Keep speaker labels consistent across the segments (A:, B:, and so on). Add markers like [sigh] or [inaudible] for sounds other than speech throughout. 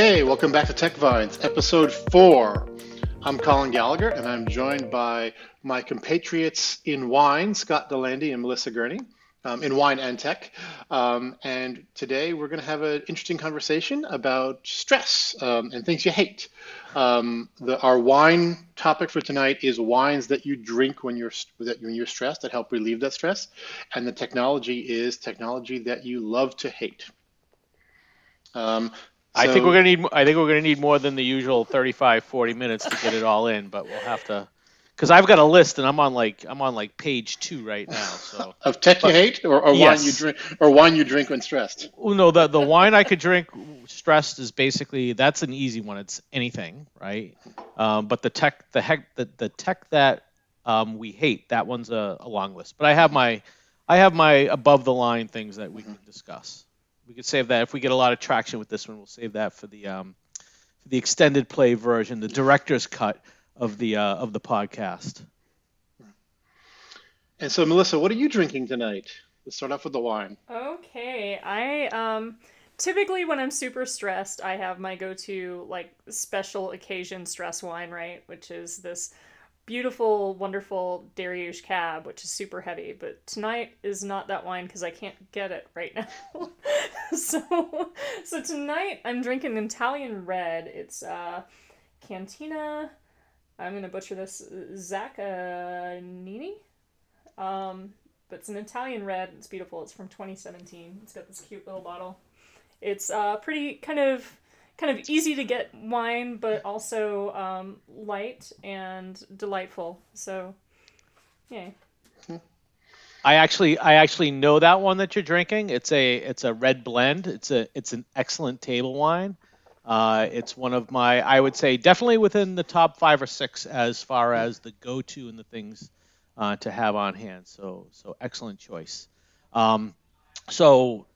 A: Hey, welcome back to Tech Vines, episode four. I'm Colin Gallagher, and I'm joined by my compatriots in wine, Scott Delandy and Melissa Gurney, um, in wine and tech. Um, and today we're going to have an interesting conversation about stress um, and things you hate. Um, the, our wine topic for tonight is wines that you drink when you're that when you're stressed that help relieve that stress, and the technology is technology that you love to hate.
B: Um, I think we're gonna need. I think we're gonna need more than the usual 35, 40 minutes to get it all in, but we'll have to. Because I've got a list and I'm on like I'm on like page two right now. So
A: of tech you hate, or, or yes. wine you drink, or wine you drink when stressed.
B: Well, no, the the wine I could drink stressed is basically that's an easy one. It's anything, right? Um, but the tech, the heck, the, the tech that um, we hate, that one's a, a long list. But I have my I have my above the line things that we can discuss we could save that if we get a lot of traction with this one. We'll save that for the um, for the extended play version, the director's cut of the uh, of the podcast.
A: And so, Melissa, what are you drinking tonight? Let's start off with the wine.
C: Okay, I um typically when I'm super stressed, I have my go-to like special occasion stress wine, right, which is this beautiful, wonderful Darioush cab, which is super heavy. But tonight is not that wine because I can't get it right now. [laughs] so, so tonight I'm drinking Italian red. It's uh, Cantina. I'm gonna butcher this. Zaccanini. Um, but it's an Italian red. It's beautiful. It's from 2017. It's got this cute little bottle. It's uh, pretty kind of kind of easy to get wine, but also um, light and delightful. So, yeah.
B: I actually I actually know that one that you're drinking. It's a it's a red blend. It's a it's an excellent table wine. Uh, it's one of my I would say definitely within the top five or six as far as the go-to and the things uh, to have on hand. So so excellent choice. Um, so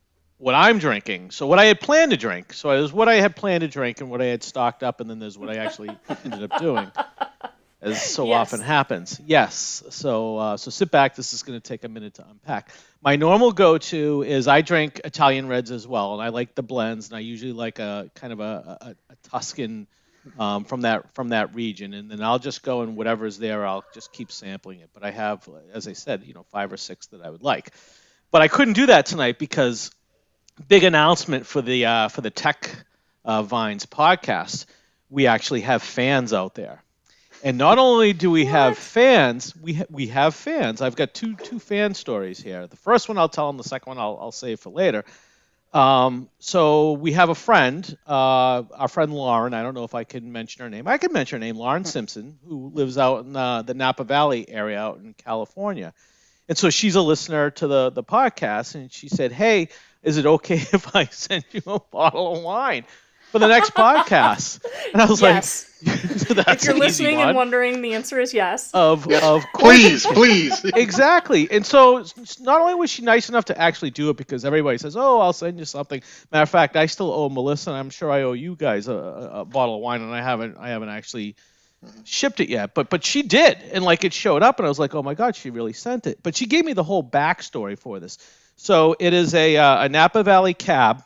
B: what I'm drinking. So what I had planned to drink. So there's what I had planned to drink and what I had stocked up, and then there's what I actually [laughs] ended up doing, as so yes. often happens. Yes. So uh, so sit back. This is going to take a minute to unpack. My normal go-to is I drink Italian reds as well, and I like the blends, and I usually like a kind of a, a, a Tuscan. Um, from that from that region, and then I'll just go and whatever's there, I'll just keep sampling it. But I have, as I said, you know, five or six that I would like. But I couldn't do that tonight because big announcement for the uh, for the Tech uh, Vines podcast. We actually have fans out there, and not only do we what? have fans, we ha- we have fans. I've got two two fan stories here. The first one I'll tell and The second one I'll I'll save for later. Um, so we have a friend, uh, our friend Lauren. I don't know if I can mention her name. I can mention her name, Lauren Simpson, who lives out in uh, the Napa Valley area out in California. And so she's a listener to the the podcast, and she said, "Hey, is it okay [laughs] if I send you a bottle of wine for the next podcast?
C: And I was yes. [laughs] like, if you're listening and wondering, the answer is yes.
B: Of,
A: yes.
B: of
A: please, [laughs] please.
B: exactly. And so not only was she nice enough to actually do it because everybody says, oh, I'll send you something. Matter of fact, I still owe Melissa, and I'm sure I owe you guys a, a bottle of wine, and I haven't, I haven't actually shipped it yet, but but she did, and like it showed up, and I was like, oh my god, she really sent it. But she gave me the whole backstory for this. So it is a, uh, a Napa Valley cab,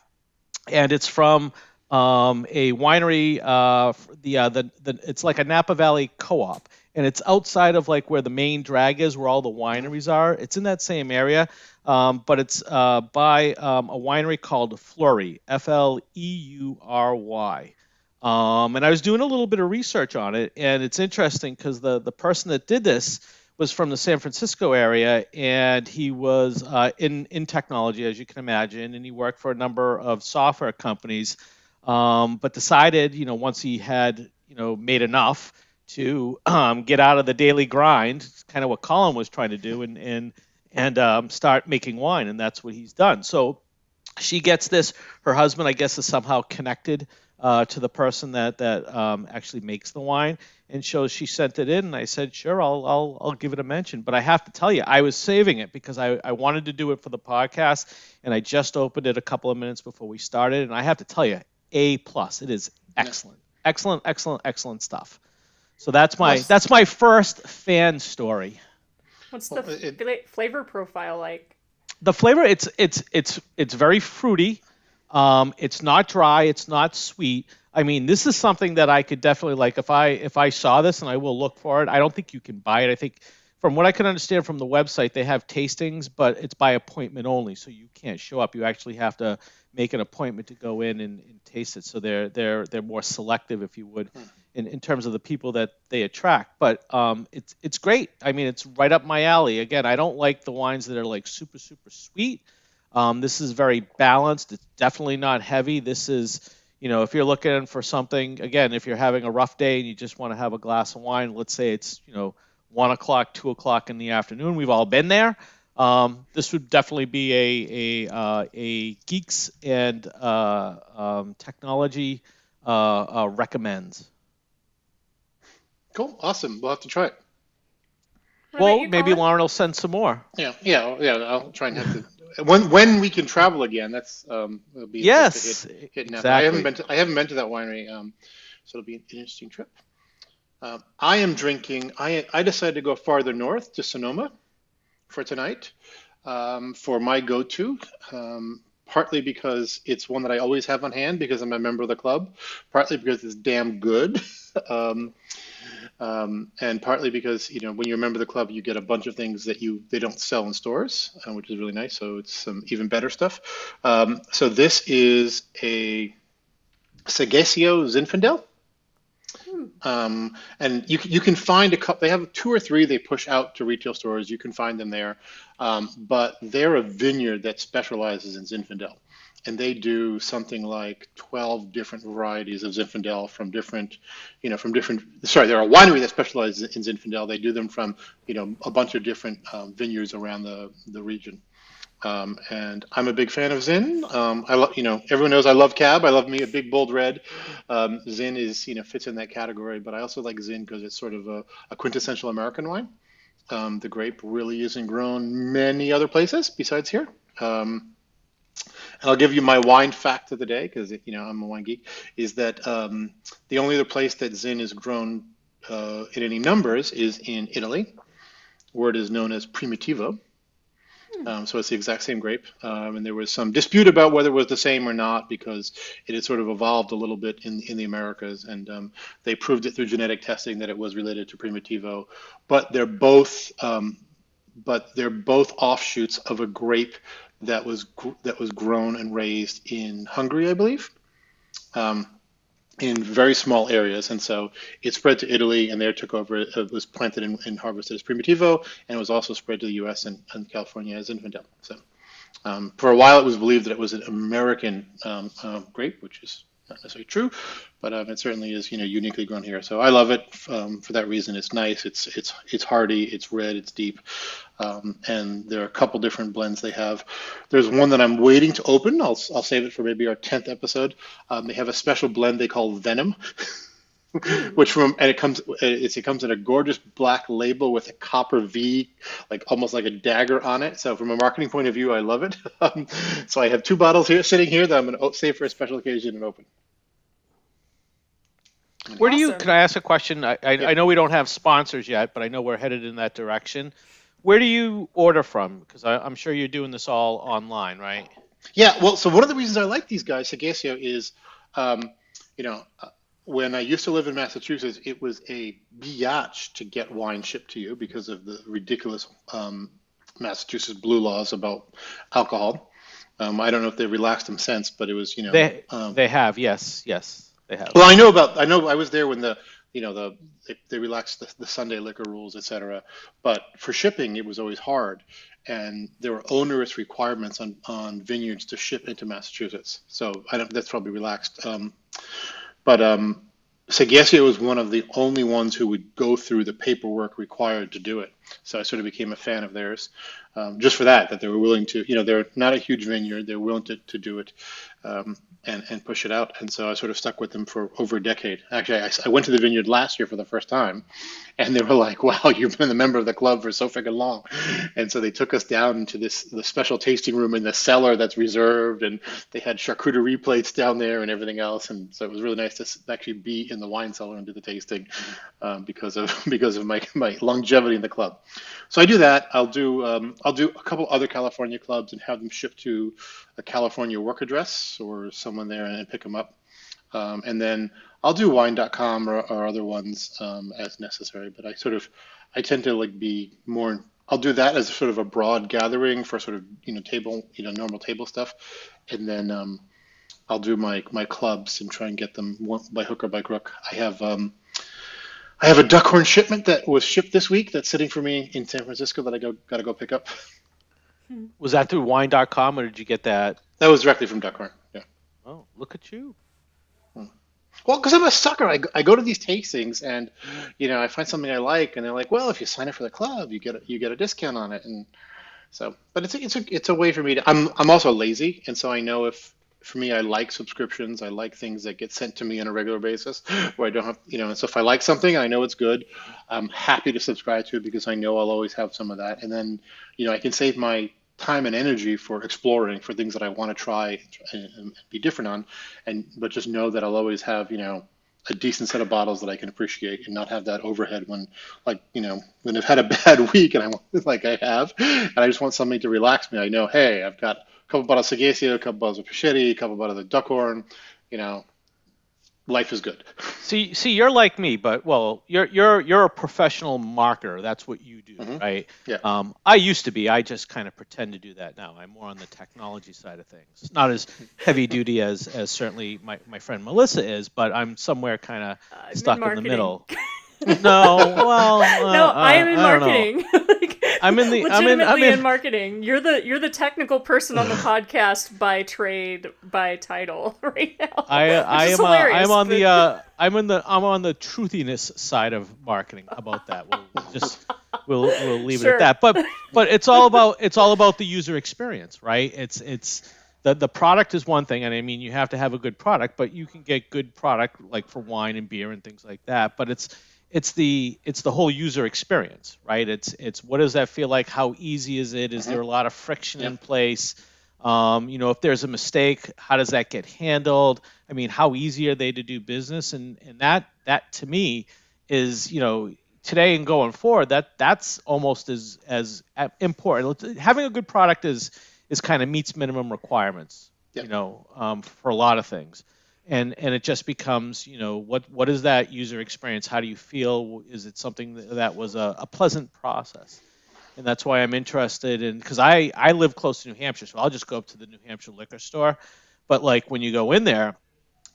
B: and it's from um, a winery. Uh, the, uh, the the it's like a Napa Valley co-op, and it's outside of like where the main drag is, where all the wineries are. It's in that same area, um, but it's uh, by um, a winery called Fleury, F L E U R Y. Um, and I was doing a little bit of research on it, and it's interesting because the the person that did this was from the San Francisco area, and he was uh, in in technology, as you can imagine, and he worked for a number of software companies, um, but decided, you know, once he had, you know, made enough to um, get out of the daily grind, kind of what Colin was trying to do, and and and um, start making wine, and that's what he's done. So she gets this. Her husband, I guess, is somehow connected uh, to the person that that um, actually makes the wine, and so she sent it in, and I said, sure, I'll I'll I'll give it a mention. But I have to tell you, I was saving it because I I wanted to do it for the podcast, and I just opened it a couple of minutes before we started, and I have to tell you, a plus. It is excellent, yeah. excellent, excellent, excellent stuff. So that's my What's, that's my first fan story.
C: What's the it, flavor profile like?
B: The flavor, it's it's it's it's very fruity. Um, it's not dry. It's not sweet. I mean, this is something that I could definitely like if I if I saw this and I will look for it. I don't think you can buy it. I think from what I can understand from the website, they have tastings, but it's by appointment only, so you can't show up. You actually have to make an appointment to go in and, and taste it. So they're they're they're more selective, if you would, hmm. in, in terms of the people that they attract. But um, it's it's great. I mean, it's right up my alley. Again, I don't like the wines that are like super super sweet. Um, this is very balanced. It's definitely not heavy. This is you know, if you're looking for something, again, if you're having a rough day and you just want to have a glass of wine, let's say it's, you know, one o'clock, two o'clock in the afternoon, we've all been there. Um, this would definitely be a a, uh, a geeks and uh, um, technology uh, uh recommends.
A: Cool, awesome. We'll have to try it.
B: well, maybe Lauren will send some more.
A: Yeah, yeah, yeah. I'll try and have to when when we can travel again, that's um,
B: it'll be yes, hit, hit exactly.
A: I haven't been to I haven't been to that winery, um, so it'll be an interesting trip. Uh, I am drinking. I I decided to go farther north to Sonoma for tonight um, for my go-to. Um, partly because it's one that I always have on hand because I'm a member of the club. Partly because it's damn good. [laughs] um, um, and partly because you know when you're a member of the club, you get a bunch of things that you they don't sell in stores, uh, which is really nice. So it's some even better stuff. Um, so this is a Seghesio Zinfandel. Hmm. Um, and you you can find a couple. They have two or three they push out to retail stores. You can find them there, um, but they're a vineyard that specializes in Zinfandel and they do something like 12 different varieties of Zinfandel from different, you know, from different, sorry, they're a winery that specializes in Zinfandel. They do them from, you know, a bunch of different um, vineyards around the, the region. Um, and I'm a big fan of Zin. Um, I love, you know, everyone knows I love Cab. I love me a big bold red. Um, Zin is, you know, fits in that category, but I also like Zin because it's sort of a, a quintessential American wine. Um, the grape really isn't grown many other places besides here. Um, and I'll give you my wine fact of the day because you know I'm a wine geek. Is that um, the only other place that Zin is grown uh, in any numbers is in Italy, where it is known as Primitivo. Hmm. Um, so it's the exact same grape, um, and there was some dispute about whether it was the same or not because it had sort of evolved a little bit in in the Americas, and um, they proved it through genetic testing that it was related to Primitivo. But they're both, um, but they're both offshoots of a grape that was that was grown and raised in Hungary, I believe, um, in very small areas, and so it spread to Italy, and there took over. It was planted and, and harvested as Primitivo, and it was also spread to the U.S. and, and California as Zinfandel. So, um, for a while, it was believed that it was an American um, uh, grape, which is not necessarily true, but um, it certainly is you know uniquely grown here. So I love it um, for that reason. It's nice. It's it's it's hardy. It's red. It's deep, um, and there are a couple different blends they have. There's one that I'm waiting to open. I'll I'll save it for maybe our tenth episode. Um, they have a special blend they call Venom. [laughs] which from and it comes it comes in a gorgeous black label with a copper V, like almost like a dagger on it. So from a marketing point of view, I love it. [laughs] Um, so I have two bottles here sitting here that I'm going to save for a special occasion and open.
B: Where do you? Can I ask a question? I, I, yeah. I, know we don't have sponsors yet, but I know we're headed in that direction. Where do you order from? Because I'm sure you're doing this all online, right?
A: Yeah. Well, so one of the reasons I like these guys, Seghesio, is, um, you know, when I used to live in Massachusetts, it was a biatch to get wine shipped to you because of the ridiculous um, Massachusetts blue laws about alcohol. Um, I don't know if they've relaxed them since, but it was, you know,
B: they um, they have. Yes, yes, they have.
A: Well, I know about. I know I was there when the, you know, the they, they relaxed the, the Sunday liquor rules, etc. But for shipping, it was always hard, and there were onerous requirements on on vineyards to ship into Massachusetts. So I don't. That's probably relaxed. Um, but um, Seghesio was one of the only ones who would go through the paperwork required to do it. So I sort of became a fan of theirs um, just for that, that they were willing to, you know, they're not a huge vineyard, they're willing to, to do it um, and, and push it out. And so I sort of stuck with them for over a decade. Actually, I, I, went to the vineyard last year for the first time, and they were like, [laughs] wow, you've been a member of the club for so freaking long. And so they took us down to this the special tasting room in the cellar that's reserved, and they had charcuterie plates down there and everything else. And so it was really nice to actually be in the wine cellar and do the tasting um, because of [laughs] because of my, my longevity in the club. So I do that. I'll do um, I'll do a couple other California clubs and have them shipped to a California work address or someone there and pick them up. um, and then I'll do wine.com or, or other ones um, as necessary. But I sort of I tend to like be more. I'll do that as sort of a broad gathering for sort of you know table you know normal table stuff, and then um, I'll do my my clubs and try and get them by hook or by crook. I have um, I have a duckhorn shipment that was shipped this week that's sitting for me in San Francisco that I go got to go pick up. Hmm.
B: Was that through wine.com or did you get that?
A: That was directly from Duckhorn. Yeah.
B: Oh, look at you. Hmm.
A: Well, because I'm a sucker. I, I go to these tastings and, you know, I find something I like, and they're like, "Well, if you sign up for the club, you get a, you get a discount on it." And so, but it's a, it's a it's a way for me to. I'm I'm also lazy, and so I know if for me, I like subscriptions. I like things that get sent to me on a regular basis, where I don't have, you know. And so if I like something, I know it's good. I'm happy to subscribe to it because I know I'll always have some of that, and then, you know, I can save my time and energy for exploring for things that I want to try and, and be different on, and but just know that I'll always have you know a decent set of bottles that I can appreciate and not have that overhead when like you know when I've had a [laughs] bad week and I [laughs] like I have and I just want something to relax me. I know hey I've got a couple bottles of Sagaccia, a couple bottles of Peschetti, a couple bottles of Duckhorn, you know life is good. [laughs]
B: See, see, you're like me, but well, you're you're you're a professional marketer. That's what you do, mm-hmm. right?
A: Yeah.
B: Um, I used to be. I just kind of pretend to do that now. I'm more on the technology side of things. Not as heavy duty as as certainly my my friend Melissa is, but I'm somewhere kind of uh, stuck in the middle. no, well, [laughs] uh,
C: no, I am in marketing. [laughs]
B: I'm in the.
C: Legitimately
B: I'm in, I'm
C: in, in, marketing. You're the you're the technical person on the [clears throat] podcast by trade, by title [laughs] right now.
B: I I am. Uh, I'm on but... the. Uh, I'm in the. I'm on the truthiness side of marketing. About that, we'll just we'll we'll leave sure. it at that. But but it's all about it's all about the user experience, right? It's it's the the product is one thing, and I mean you have to have a good product, but you can get good product like for wine and beer and things like that. But it's it's the it's the whole user experience, right? It's it's what does that feel like? How easy is it? Is there a lot of friction yep. in place? Um, you know, if there's a mistake, how does that get handled? I mean, how easy are they to do business? And and that that to me is you know today and going forward that that's almost as as important. Having a good product is is kind of meets minimum requirements. Yep. You know, um, for a lot of things and and it just becomes you know what what is that user experience? How do you feel? Is it something that, that was a, a, pleasant process? And that's why i'm interested in because i i live close to new hampshire so i'll just go up to the new hampshire liquor store. But like when you go in there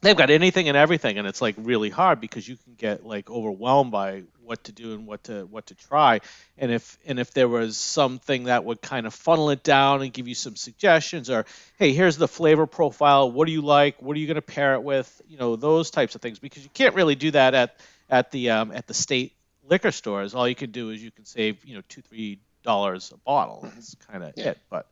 B: they've got anything and everything and it's like really hard because you can get like overwhelmed by what to do and what to what to try. And if and if there was something that would kind of funnel it down and give you some suggestions or hey here's the flavor profile. What do you like? What are you going to pair it with? You know those types of things because you can't really do that at at the um, at the state liquor stores. All you can do is you can save you know two three dollars a bottle. That's kind of yeah. it but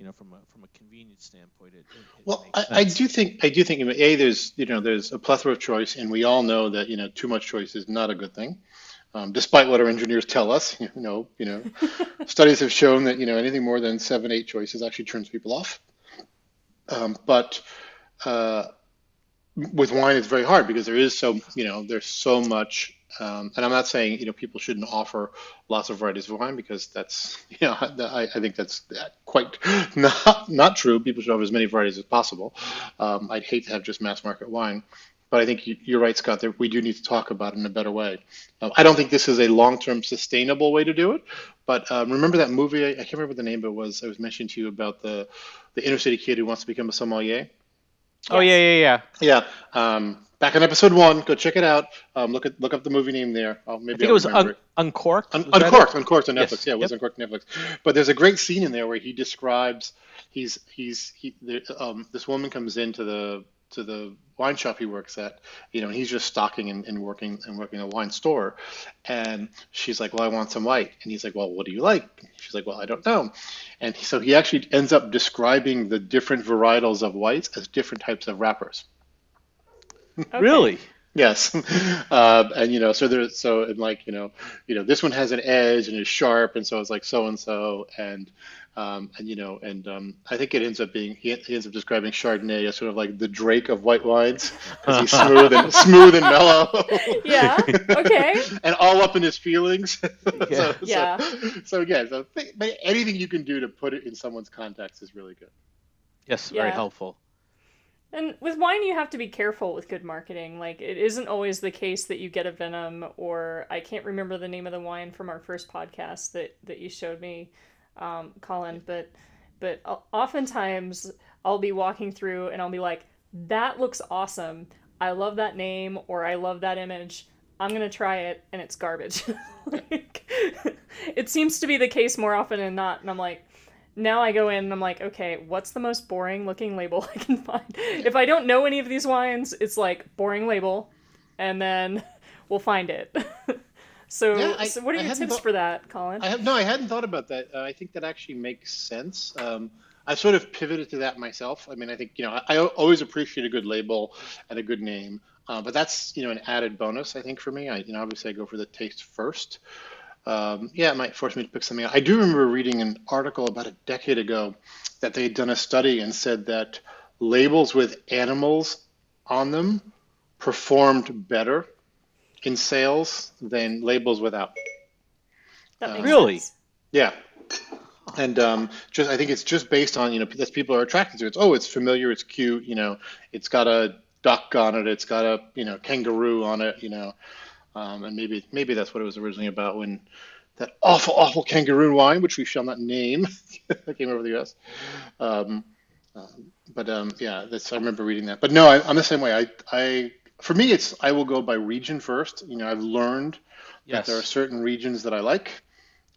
B: you know, from a from a convenience standpoint, it, it,
A: well, I, I, do think I do think a there's you know there's a plethora of choice, and we all know that you know too much choice is not a good thing. Um, despite what our engineers tell us, [laughs] you know, you know, [laughs] studies have shown that you know anything more than seven, eight choices actually turns people off. Um, but uh, with wine, it's very hard because there is so you know there's so much um, and I'm not saying you know people shouldn't offer lots of varieties of wine because that's [laughs] you know I, I think that's quite [laughs] not not true. People should have as many varieties as possible. Um, I'd hate to have just mass market wine, but I think you're right, Scott. That we do need to talk about it in a better way. Uh, I don't think this is a long-term sustainable way to do it. But um, remember that movie? I, I, can't remember the name, but it was I was mentioning to you about the the inner city kid who wants to become a sommelier.
B: Oh yeah, yeah,
A: yeah. Yeah. Back on episode one. Go check it out. Um, look at look up the movie name there. Oh, maybe
B: I think I'll it was un- Uncorked.
A: Un- Uncorked. Uncorked on Netflix. Yes. Yeah, it was yep. Uncorked Netflix. But there's a great scene in there where he describes he's he's he there, um, this woman comes into the to the wine shop he works at, you know, and he's just stocking and, and, working and working a wine store. And she's like, Well, I want some white. And he's like, Well, what do you like? She's like, Well, I don't know. And so he actually ends up describing the different varietals of whites as different types of wrappers.
B: Okay. Really?
A: Yes, [laughs] uh, and you know, so there's so and like you know, you know, this one has an edge and is sharp, and so it's like so and so, and um, and you know, and um, I think it ends up being he, he, ends up describing Chardonnay as sort of like the Drake of white wines because he's [laughs] smooth and smooth and mellow.
C: yeah. Okay. [laughs]
A: and all up in his feelings.
C: Yeah. so, yeah.
A: So, so again, so anything you can do to put it in someone's context is really good.
B: Yes, very helpful.
C: And with wine, you have to be careful with good marketing. Like, it isn't always the case that you get a Venom, or I can't remember the name of the wine from our first podcast that, that you showed me, um, Colin, but but oftentimes I'll be walking through and I'll be like, that looks awesome. I love that name, or I love that image. I'm to try it, and it's garbage. [laughs] like, [laughs] it seems to be the case more often than not. And I'm like, now I go in and I'm like, okay, what's the most boring looking label [laughs] I can find? If I don't know any of these wines, it's like boring label, and then [laughs] we'll find it. [laughs] so, yeah, I, so what are I your tips thought, for that, Colin?
A: I have no, I hadn't thought about that. Uh, I think that actually makes sense. Um, I sort of pivoted to that myself. I mean, I think you know, I, I always appreciate a good label and a good name, uh, but that's you know an added bonus. I think for me, I you know obviously I go for the taste first um, yeah, it might force me to pick something out. I do remember reading an article about a decade ago that they had done a study and said that labels with animals on them performed better in sales than labels without.
B: Uh, really? Sense.
A: Yeah. And um, just I think it's just based on you know that people are attracted to it. It's, oh, it's familiar, it's cute, you know, it's got a duck on it, it's got a you know kangaroo on it, you know. Um, and maybe maybe that's what it was originally about when that awful, awful kangaroo wine, which we shall not name, [laughs] came over the U.S. Um, uh, but um, yeah, that's I remember reading that. But no, I, am the same way. I, I for me, it's I will go by region first. You know, I've learned yes. that there are certain regions that I like,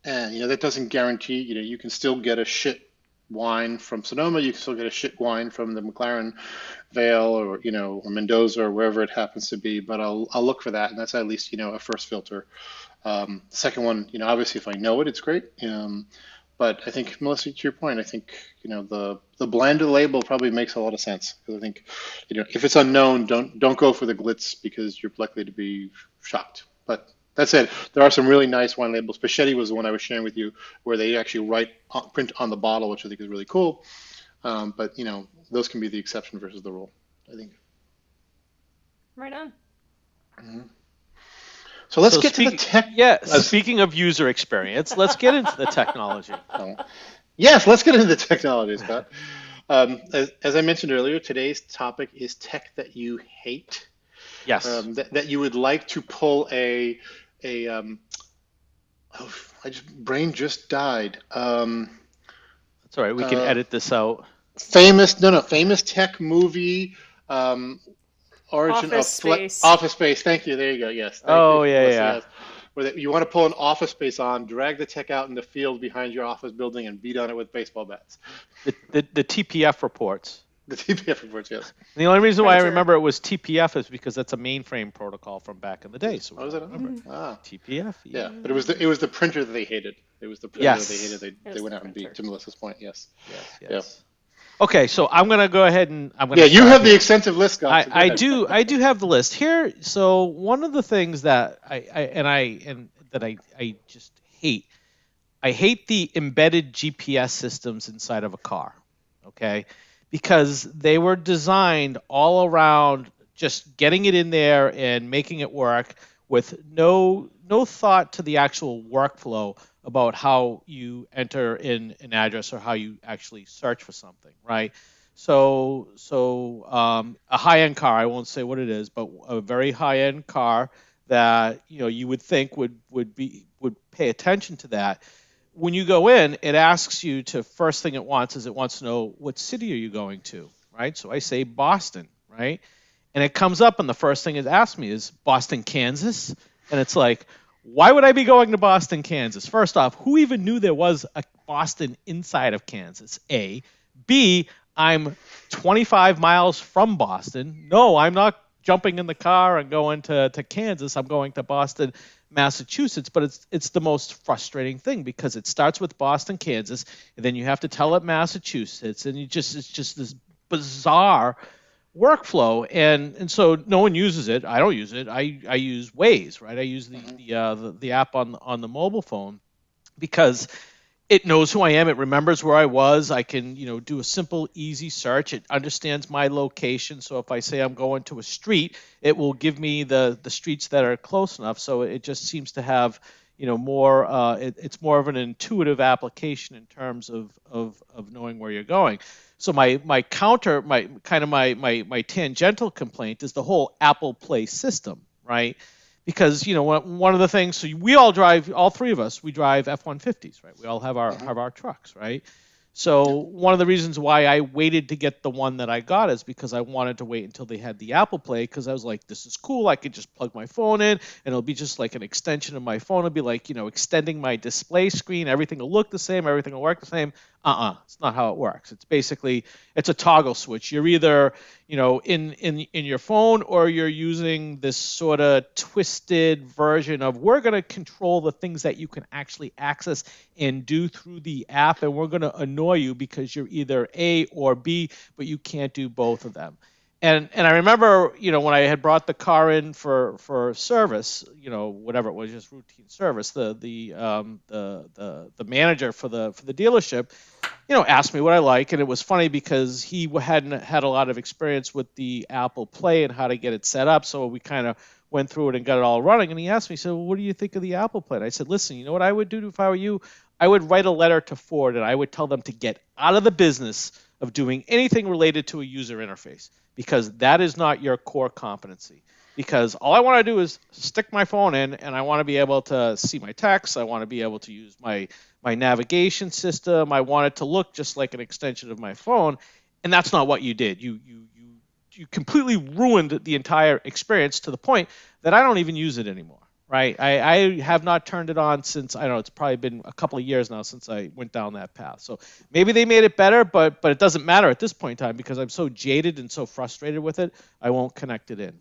A: and you know that doesn't guarantee. You know, you can still get a shit wine from Sonoma. You can still get a shit wine from the McLaren Vale or you know or Mendoza or wherever it happens to be. But I'll I'll look for that, and that's at least you know a first filter. Um, second one, you know, obviously if I know it, it's great. Um, but I think Melissa, to your point, I think you know the the blended label probably makes a lot of sense because I think you know if it's unknown, don't don't go for the glitz because you're likely to be shocked. But that said, there are some really nice wine labels. Pachetti was the one I was sharing with you, where they actually write print on the bottle, which I think is really cool. Um, but you know, those can be the exception versus the rule. I think.
C: Right on.
A: Mm-hmm. So let's so get speak, to the tech.
B: Yeah. speaking of user experience, let's get into the technology. [laughs]
A: Oh. Yes, let's get into the technology, Scott. Um, as, as, I mentioned earlier, today's topic is tech that you hate.
B: Yes.
A: Um, that, that you would like to pull a a um, oh, I just brain just died. Um,
B: That's all right. We can uh, edit this out.
A: Famous, no, no, famous tech movie. Um, origin
C: office
A: of
C: space.
A: office space. Thank you. There you go. Yes. Thank
B: oh you. yeah, yeah. Yes.
A: Where you want to pull an office space on, drag the tech out in the field behind your office building, and beat on it with baseball bats.
B: The, the, the TPF reports.
A: The TPF reports, yes.
B: the only reason why I remember it was TPF is because that's a mainframe protocol from back in the day. So
A: oh, was it?
B: Remember. Ah. TPF.
A: Yeah. yeah. but it was the it was the printer that they hated. It was the printer yes. that they hated. They, they went out and beat. To Melissa's point, yes.
B: Yes. yes. Yeah. Okay, so I'm gonna go ahead and I'm gonna.
A: Yeah, you have here. the extensive list, Scott.
B: I, I do. I do have the list here. So one of the things that I, I and I and that I I just hate. I hate the embedded GPS systems inside of a car. Okay because they were designed all around just getting it in there and making it work with no no thought to the actual workflow about how you enter in an address or how you actually search for something, right? So so um, a high end car, I won't say what it is, but a very high end car that you know you would think would would be would pay attention to that when you go in, it asks you to first thing it wants is it wants to know what city are you going to, right? So I say Boston, right? And it comes up, and the first thing it asks me is Boston, Kansas, and it's like, why would I be going to Boston, Kansas? First off, who even knew there was a Boston inside of Kansas? A, B, I'm 25 miles from Boston. No, I'm not jumping in the car and going to, to Kansas. I'm going to Boston, Massachusetts, but it's it's the most frustrating thing because it starts with Boston, Kansas, and then you have to tell it Massachusetts, and you just it's just this bizarre workflow, and and so no one uses it. I don't use it. I I use Waze, right? I use the mm-hmm. the, uh, the the app on on the mobile phone because it knows who I am. It remembers where I was. I can, you know, do a simple, easy search. It understands my location. So if I say I'm going to a street, it will give me the the streets that are close enough. So it just seems to have, you know more uh, it, it's more of an intuitive application in terms of, of of knowing where you're going so my my counter my kind of my my my tangential complaint is the whole apple play system right because you know one of the things so we all drive all three of us we drive f-150s right we all have our mm-hmm. have our trucks right so one of the reasons why I waited to get the one that I got is because I wanted to wait until they had the Apple Play because I was like, this is cool. I could just plug my phone in and it'll be just like an extension of my phone. It'll be like, you know, extending my display screen. Everything will look the same. Everything will work the same uh-uh it's not how it works. It's basically it's a toggle switch. You're either you know in in in your phone or you're using this sort of twisted version of we're going to control the things that you can actually access and do through the app and we're going to annoy you because you're either a or b but you can't do both of them and and I remember, you know, when I had brought the car in for for service, you know, whatever it was, just routine service, the the um, the the the manager for the for the dealership, you know, asked me what I like, and it was funny because he hadn't had a lot of experience with the Apple Play and how to get it set up, so we kind of went through it and got it all running. And he asked me, said, well, "What do you think of the Apple Play?" And I said, "Listen, you know what I would do if I were you? I would write a letter to Ford and I would tell them to get out of the business of doing anything related to a user interface." because that is not your core competency. Because all I want to do is stick my phone in, and I want to be able to see my text. I want to be able to use my my navigation system. I want it to look just like an extension of my phone, and that's not what you did. You you you you completely ruined the entire experience to the point that I don't even use it anymore right? I, I have not turned it on since I don't know. It's probably been a couple of years now since I went down that path. So maybe they made it better, but but it doesn't matter at this point in time because I'm so jaded and so frustrated with it. I won't connect it in.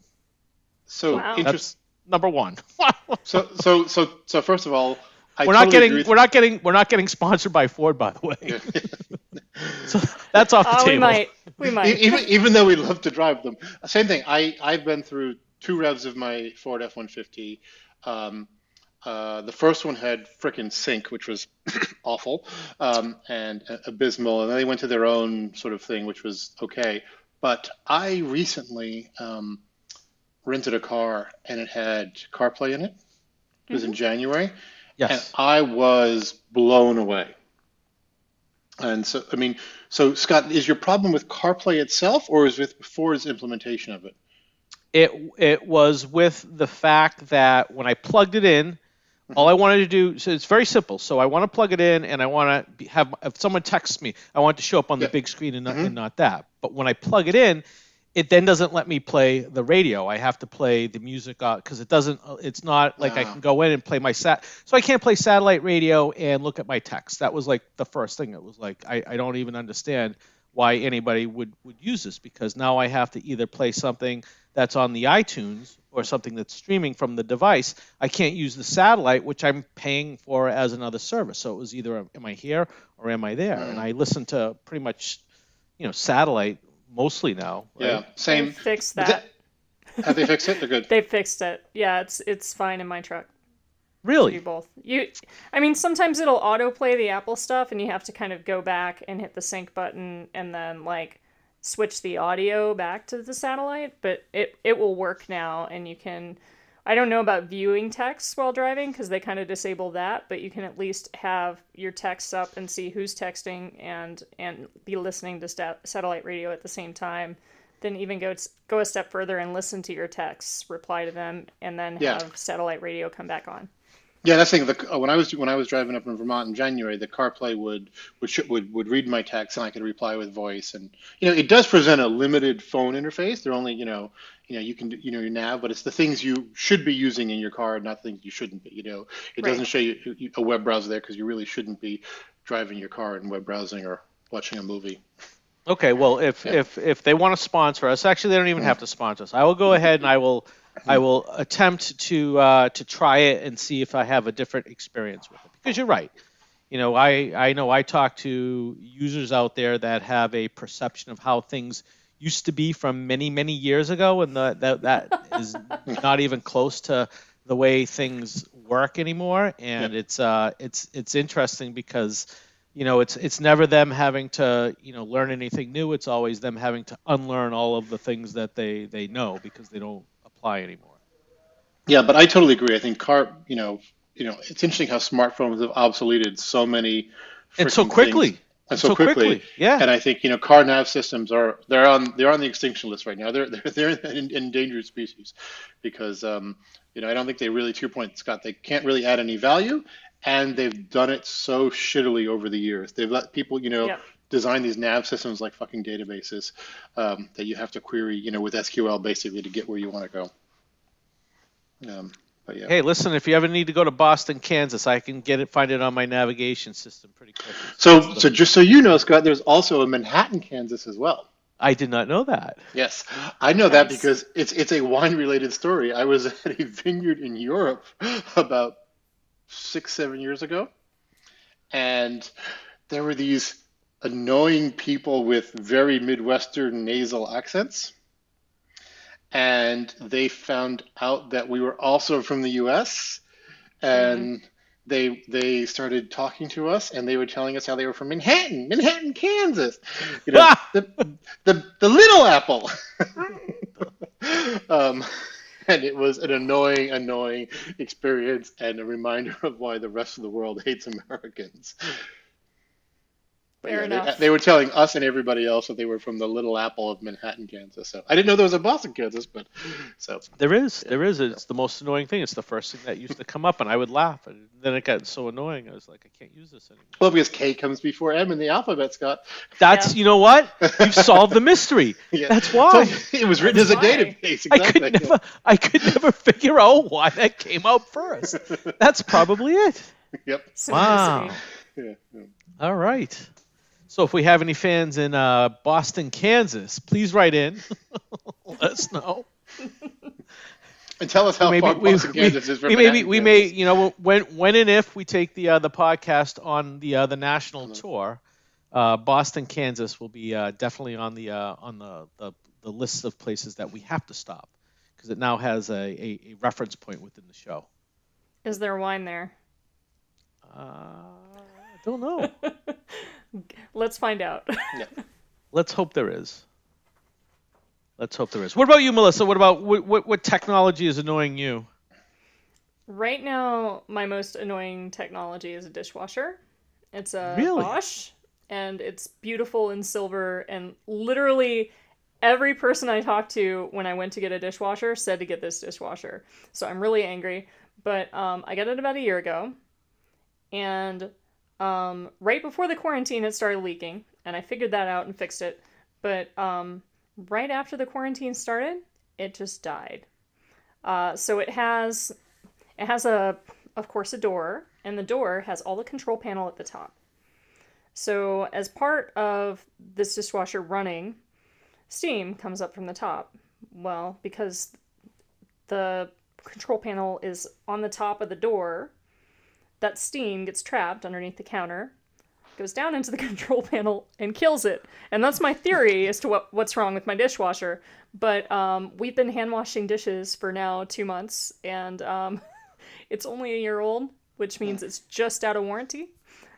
A: So wow. interest-
B: number one. [laughs]
A: so so so so first of all.
B: I we're totally not getting we're not getting we're not getting sponsored by Ford, by the way. [laughs] [laughs] so that's off the uh, table.
C: We might, we might.
A: Even, even though we love to drive them, same thing. I I've been through two revs of my Ford F-150 um, uh, the first one had frickin' sync, which was [coughs] awful um, and uh, abysmal, and then they went to their own sort of thing, which was okay. But I recently um, rented a car, and it had CarPlay in it. It was mm-hmm. in January,
B: yes.
A: and I was blown away. And so, I mean, so Scott, is your problem with CarPlay itself, or is it with Ford's implementation of it?
B: It it was with the fact that when I plugged it in, all I wanted to do so it's very simple. So I want to plug it in and I want to have if someone texts me, I want it to show up on the big screen and not, mm-hmm. and not that. But when I plug it in, it then doesn't let me play the radio. I have to play the music because it doesn't. It's not like I can go in and play my sat. So I can't play satellite radio and look at my text. That was like the first thing. It was like I, I don't even understand why anybody would would use this because now I have to either play something that's on the iTunes or something that's streaming from the device, I can't use the satellite, which I'm paying for as another service. So it was either am I here or am I there? And I listen to pretty much, you know, satellite mostly now.
A: Right? Yeah, same.
C: They fixed that.
A: Have they fixed it? They're good. [laughs]
C: they fixed it. Yeah, it's it's fine in my truck.
B: Really?
C: both. You, I mean, sometimes it'll autoplay the Apple stuff, and you have to kind of go back and hit the sync button, and then like switch the audio back to the satellite, but it it will work now and you can I don't know about viewing text while driving because they kind of disable that, but you can at least have your texts up and see who's texting and and be listening to stat- satellite radio at the same time. Then even go go a step further and listen to your texts, reply to them, and then yeah. have satellite radio come back on.
A: Yeah, that's the thing. The, uh, when I was when I was driving up in Vermont in January, the CarPlay would would would would read my text and I could reply with voice. And you know, it does present a limited phone interface. They're only you know you know you can you know your nav, but it's the things you should be using in your car, not things you shouldn't be. You know, it right. doesn't show you a web browser there because you really shouldn't be driving your car and web browsing or watching a movie.
B: Okay, well, if yeah. if if they want to sponsor us, actually, they don't even have to sponsor us. I will go ahead and I will I will attempt to uh, to try it and see if I have a different experience with it. Because you're right. You know, I, I know I talk to users out there that have a perception of how things used to be from many many years ago, and the, that that [laughs] is not even close to the way things work anymore. And it's uh it's it's interesting because you know it's it's never them having to you know learn anything new. It's always them having to unlearn all of the things that they they know because they don't apply anymore.
A: Yeah, but I totally agree. I think car, you know, you know, it's interesting how smartphones have obsoleted so many
B: and so quickly.
A: things and so, quickly.
B: Yeah.
A: And I think you know car nav systems are they're on they're on the extinction list right now. They're they're they're an endangered species because um, you know I don't think they really to your point Scott they can't really add any value and they've done it so shittily over the years. They've let people you know
C: Yep.
A: Design these nav systems like fucking databases um, that you have to query you know with SQL basically to get where you want to go. Um, but yeah.
B: Hey, listen, if you ever need to go to Boston, Kansas, I can get it, find it on my navigation system pretty quick.
A: So so just so you know, Scott, there's also a Manhattan, Kansas as well.
B: I did not know that.
A: Yes, I know that because it's it's a wine related story. I was [laughs] at a vineyard in Europe about six seven years ago, and there were these annoying people with very midwestern nasal accents, and they found out that we were also from the U.S. and. They they started talking to us and they were telling us how they were from Manhattan, Manhattan, Kansas, you know, [laughs] the, the the little apple. [laughs] um, and it was an annoying, annoying experience and a reminder of why the rest of the world hates Americans. But
C: Fair
A: yeah, they,
C: enough.
A: they were telling us and everybody else that they were from the little apple of Manhattan, Kansas. So I didn't know there was a Boston, Kansas, but so
B: There is, there is. It's the most annoying thing. It's the first thing that used to come up, and I would laugh. And then it got so annoying, I was like, I can't use this anymore.
A: well because K comes before M in the alphabet, Scott.
B: That's,
C: Yeah.
B: you know what? You've [laughs] solved the mystery.
A: Yeah.
B: That's why.
A: So it was written
C: That's
A: as a
C: why.
A: database.
B: I could never, I could never [laughs] figure out why that came out first. [laughs] That's probably it.
A: Yep.
B: Wow.
A: Yeah. yeah.
B: All right. So if we have any fans in uh, Boston, Kansas, please write in. [laughs] Let us know.
A: And tell us how
B: maybe
A: far
B: we,
A: Boston,
B: we,
A: Kansas is from
B: we maybe we may you know when when and if we take the uh, the podcast on the uh, the national tour, uh, Boston, Kansas will be uh, definitely on the uh, on the, the the list of places that we have to stop because it now has a, a, a reference point within the show.
C: Is there wine there?
B: Uh, I don't know. [laughs]
C: Let's find out. [laughs]
B: Let's hope there is. Let's hope there is. What about you, Melissa? What about what what, what technology is annoying you?
C: right now, my most annoying technology is a dishwasher. It's a
B: Really?
C: Bosch, and it's beautiful in silver. And literally, every person I talked to when I went to get a dishwasher said to get this dishwasher. So I'm really angry. But um, I got it about a year ago, and um, right before the quarantine, it started leaking, and I figured that out and fixed it. But um, right after the quarantine started, it just died. Uh, so it has it has a of course a door, and the door has all the control panel at the top. So as part of this dishwasher running, steam comes up from the top. Well, because the control panel is on the top of the door, that steam gets trapped underneath the counter, goes down into the [laughs] control panel and kills it. And that's my theory as to what, what's wrong with my dishwasher. But um, we've been hand washing dishes for now two months, and um, [laughs] it's only a year old, which means it's just out of warranty.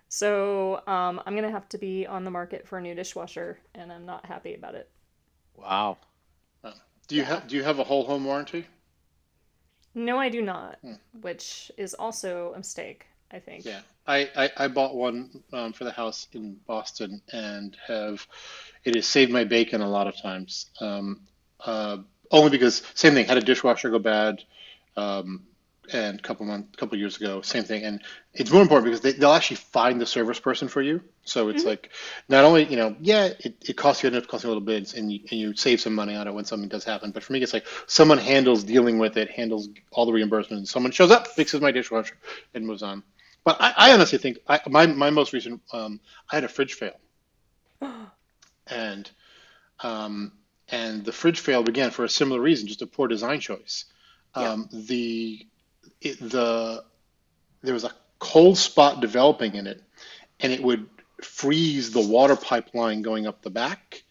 C: So um, I'm gonna have to be on the market for a new dishwasher, and I'm not happy about it.
B: Wow.
A: Do you have do you have a whole home warranty?
C: No, I do not, which is also a mistake. I think.
A: Yeah, I, I, I bought one um, for the house in Boston and have it has saved my bacon a lot of times. Um, uh, only because same thing had a dishwasher go bad, um, and a couple month couple years ago same thing. And it's more important because they, they'll actually find the service person for you. So it's like not only you know yeah it, it costs you costs you a little bit and you, and you save some money on it when something does happen. But for me it's like someone handles dealing with it, handles all the reimbursements. Someone shows up, fixes my dishwasher, and moves on. But I, I honestly think I, my my most recent um, I had a fridge fail, [gasps] and um, and the fridge failed again for a similar reason, just a poor design choice. Um, The it, the there was a cold spot developing in it, and it would freeze the water pipeline going up the back,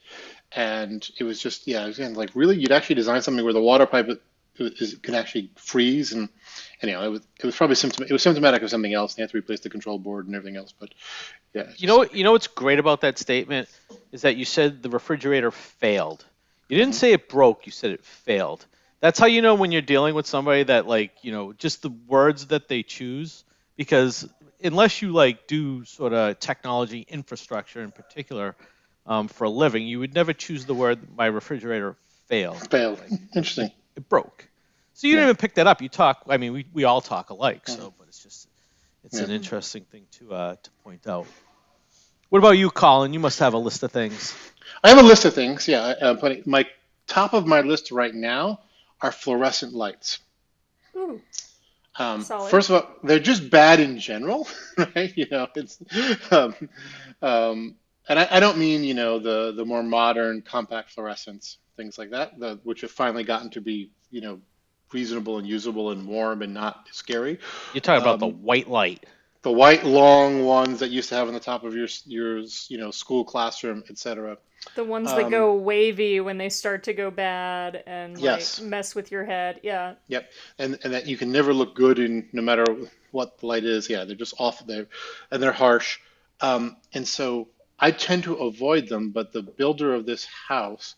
A: and it was just yeah, again like really you'd actually design something where the water pipe is, is, can actually freeze and anyhow, it was it was probably symptom it was symptomatic of something else. They had to replace the control board and everything else. But yeah,
B: You know, you know what's great about that statement is that you said the refrigerator failed. You didn't say it broke. You said it failed. That's how you know when you're dealing with somebody that like you know just the words that they choose because unless you like do sort of technology infrastructure in particular um, for a living, you would never choose the word "my refrigerator failed."
A: Failed. Like, [laughs] Interesting.
B: It broke. So you
A: Yeah.
B: didn't even pick that up. You talk. I mean, we, we all talk alike. So, but it's just it's an interesting thing to uh, to point out. What about you, Colin? You must have a list of things.
A: I have a list of things. Yeah, uh, plenty. My top of my list right now are fluorescent lights.
C: Ooh,
A: Um,
C: Solid.
A: first of all, they're just bad in general, [laughs] right? You know, it's, um, um, and I, I don't mean you know the the more modern compact fluorescents, things like that, the, which have finally gotten to be you know reasonable and usable and warm and not scary.
B: You're talking about the
A: Um,
B: white light.
A: The white long ones that you used to have on the top of your your you know school classroom, etc.
C: the ones that
A: Um,
C: go wavy when they start to go bad and like
A: Yes.
C: mess with your head. Yeah.
A: Yep, and and that you can never look good in no matter what the light is. Yeah, they're just off there, and they're harsh. Um, and so I tend to avoid them. But the builder of this house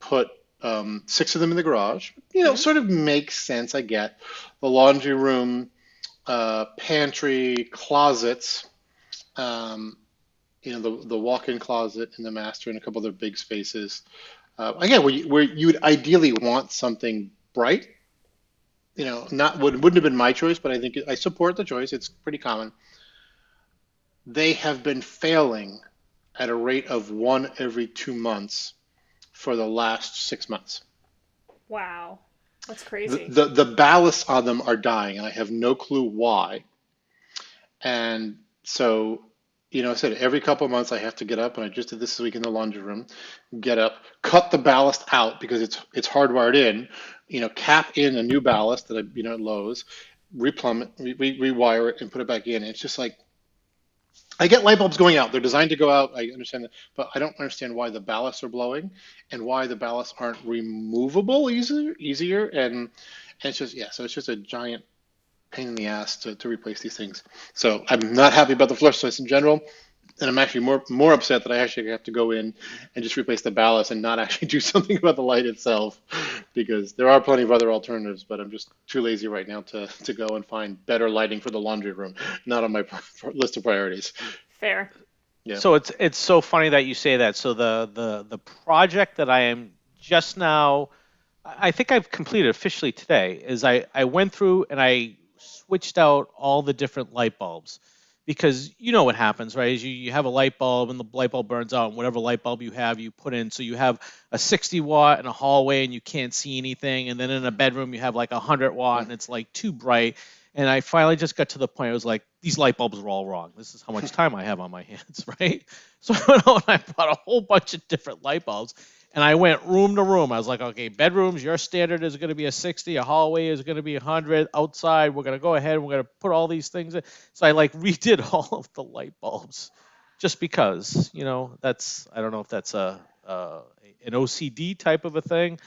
A: put um, six of them in the garage. You know,
C: Mhm.
A: sort of makes sense. I get the laundry room, uh, pantry, closets. Um, you know, the the walk-in closet in the master and a couple other big spaces. Uh, again, where you, where you would ideally want something bright you know, not would, wouldn't have been my choice, but I think I support the choice. It's pretty common. They have been failing at a rate of one every two months for the last six months.
C: Wow. That's crazy.
A: the, the ballasts on them are dying, and I have no clue why. And so, you know, I said every couple of months I have to get up, and I just did this this week in the laundry room, get up, cut the ballast out because it's it's hardwired in, you know, cap in a new ballast that I, you know, at Lowe's, replumb it, re, re, rewire it, and put it back in. It's just like I get light bulbs going out. They're designed to go out. I understand that, but I don't understand why the ballasts are blowing and why the ballasts aren't removable easier. Easier, and, and it's just yeah. So it's just a giant pain in the ass to, to replace these things. So I'm not happy about the fluorescents in general, and I'm actually more more upset that I actually have to go in and just replace the ballast and not [laughs] actually do something about the light itself, because there are plenty of other alternatives, but I'm just too lazy right now to to go and find better lighting for the laundry room. Not on my [laughs] list of priorities.
C: Fair.
A: Yeah.
B: So it's it's so funny that you say that. So the the the project that I am just now, I think I've completed officially today. Is I I went through and I switched out all the different light bulbs because you know what happens, right? Is you, you have a light bulb and the light bulb burns out, and whatever light bulb you have, you put in. So you have a 60 watt in a hallway and you can't see anything, and then in a bedroom you have like a 100 watt and it's like too bright. And I finally just got to the point. I was like, these light bulbs are all wrong. This is how much [laughs] time I have on my [laughs] hands, [laughs] right? So I went out and I bought a whole bunch of different light bulbs, and I went room to room. I was like, okay, bedrooms, your standard is going to be a 60, a hallway is going to be 100, outside, we're going to go ahead we're going to put all these things in. So I like [laughs] redid all of the light bulbs just because, you know, that's, I don't know if that's a, uh, an OCD type of a thing,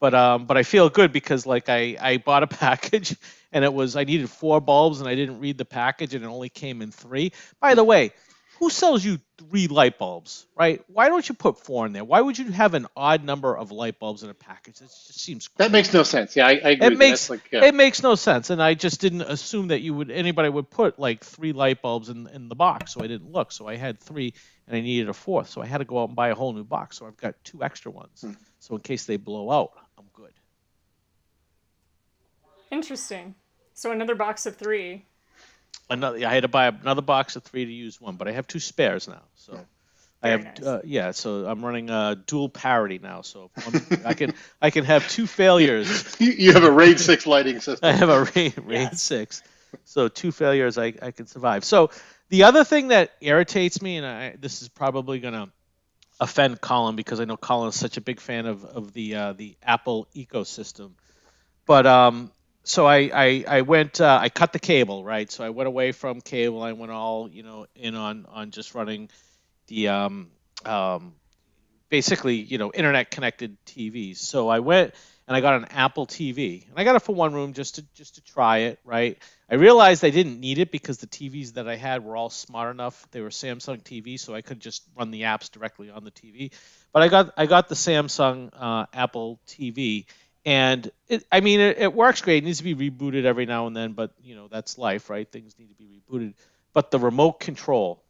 B: but um, but I feel good because like I, I bought a [laughs] package and it was I needed four bulbs and I didn't read the package and it only came in three. By the way, who sells you three light bulbs, right? Why don't you put four in there? Why would you have an odd number of light bulbs in a package? It just seems
A: That makes no sense. Yeah, I, I agree.
B: it makes
A: That's like, yeah.
B: it makes no sense, and I just didn't assume that you would anybody would put like three light bulbs in in the box, so I didn't look. So I had three, and I needed a fourth, so I had to go out and buy a whole new box. So I've got two extra ones,
A: Hmm.
B: so in case they blow out, I'm good.
C: Interesting. So another box of three.
B: Another, I had to buy another box of three to use one, but I have two spares now, so. I have
C: nice.
B: uh, yeah, so I'm running uh, dual parity now, so I can I can have two failures [laughs]
A: You, you have a RAID six lighting system. [laughs]
B: I have a raid, raid
C: Yes.
B: six, so two failures I, I can survive. So the other thing that irritates me, and I, this is probably gonna offend Colin because I know Colin is such a big fan of of the uh, the Apple ecosystem, but um, so I I, I went uh, I cut the cable right, so I went away from cable. I went all you know in on on just running the um um basically you know internet connected TVs. So I went and I got an Apple TV, and I got it for one room just to just to try it. Right. I realized I didn't need it because the TVs that I had were all smart enough. They were Samsung TVs, so I could just run the apps directly on the TV. But I got I got the Samsung uh, Apple TV, and it, I mean it, it works great. It needs to be rebooted every now and then, but you know that's life, right? Things need to be rebooted. But the remote control,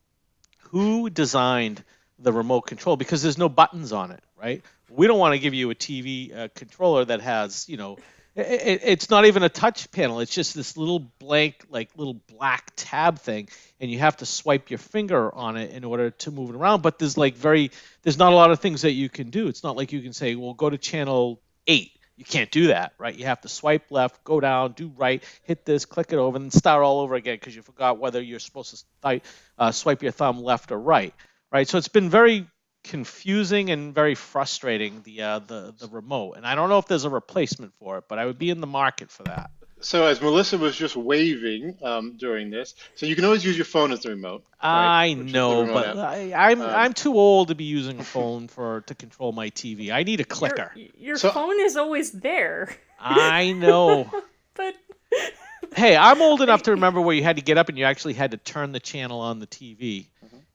B: who designed the remote control? Because there's no buttons on it, right? We don't want to give you a TV uh, controller that has, you know, it, it's not even a touch panel. It's just this little blank, like little black tab thing, and you have to swipe your finger on it in order to move it around. But there's like very, there's not a lot of things that you can do. It's not like you can say, well, go to channel eight. You can't do that, right? You have to swipe left, go down, do right, hit this, click it over, and start all over again because you forgot whether you're supposed to uh, swipe your thumb left or right, right? So it's been very confusing and very frustrating the uh, the the remote. And I don't know if there's a replacement for it, but I would be in the market for that.
A: So as Melissa was just waving um, during this, so you can always use your phone as the remote.
B: Right? I know, but I, am I'm, um, I'm too old to be using a phone for to control my TV. I need a clicker.
C: Your, your so, phone is always there.
B: I know. [laughs]
C: but
B: hey, I'm old enough to [laughs] remember where you had to get up and you actually had to turn the channel on the TV.